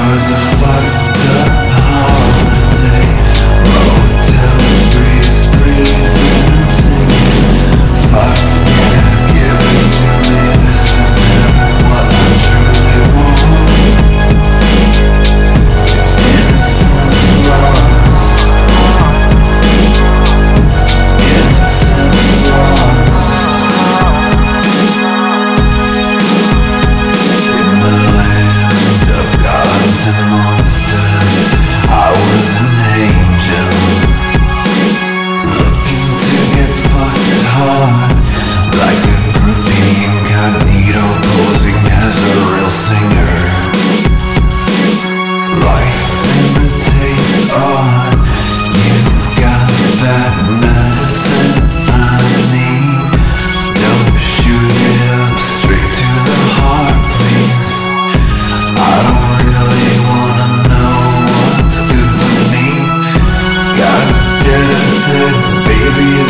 Doors are up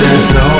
that's all.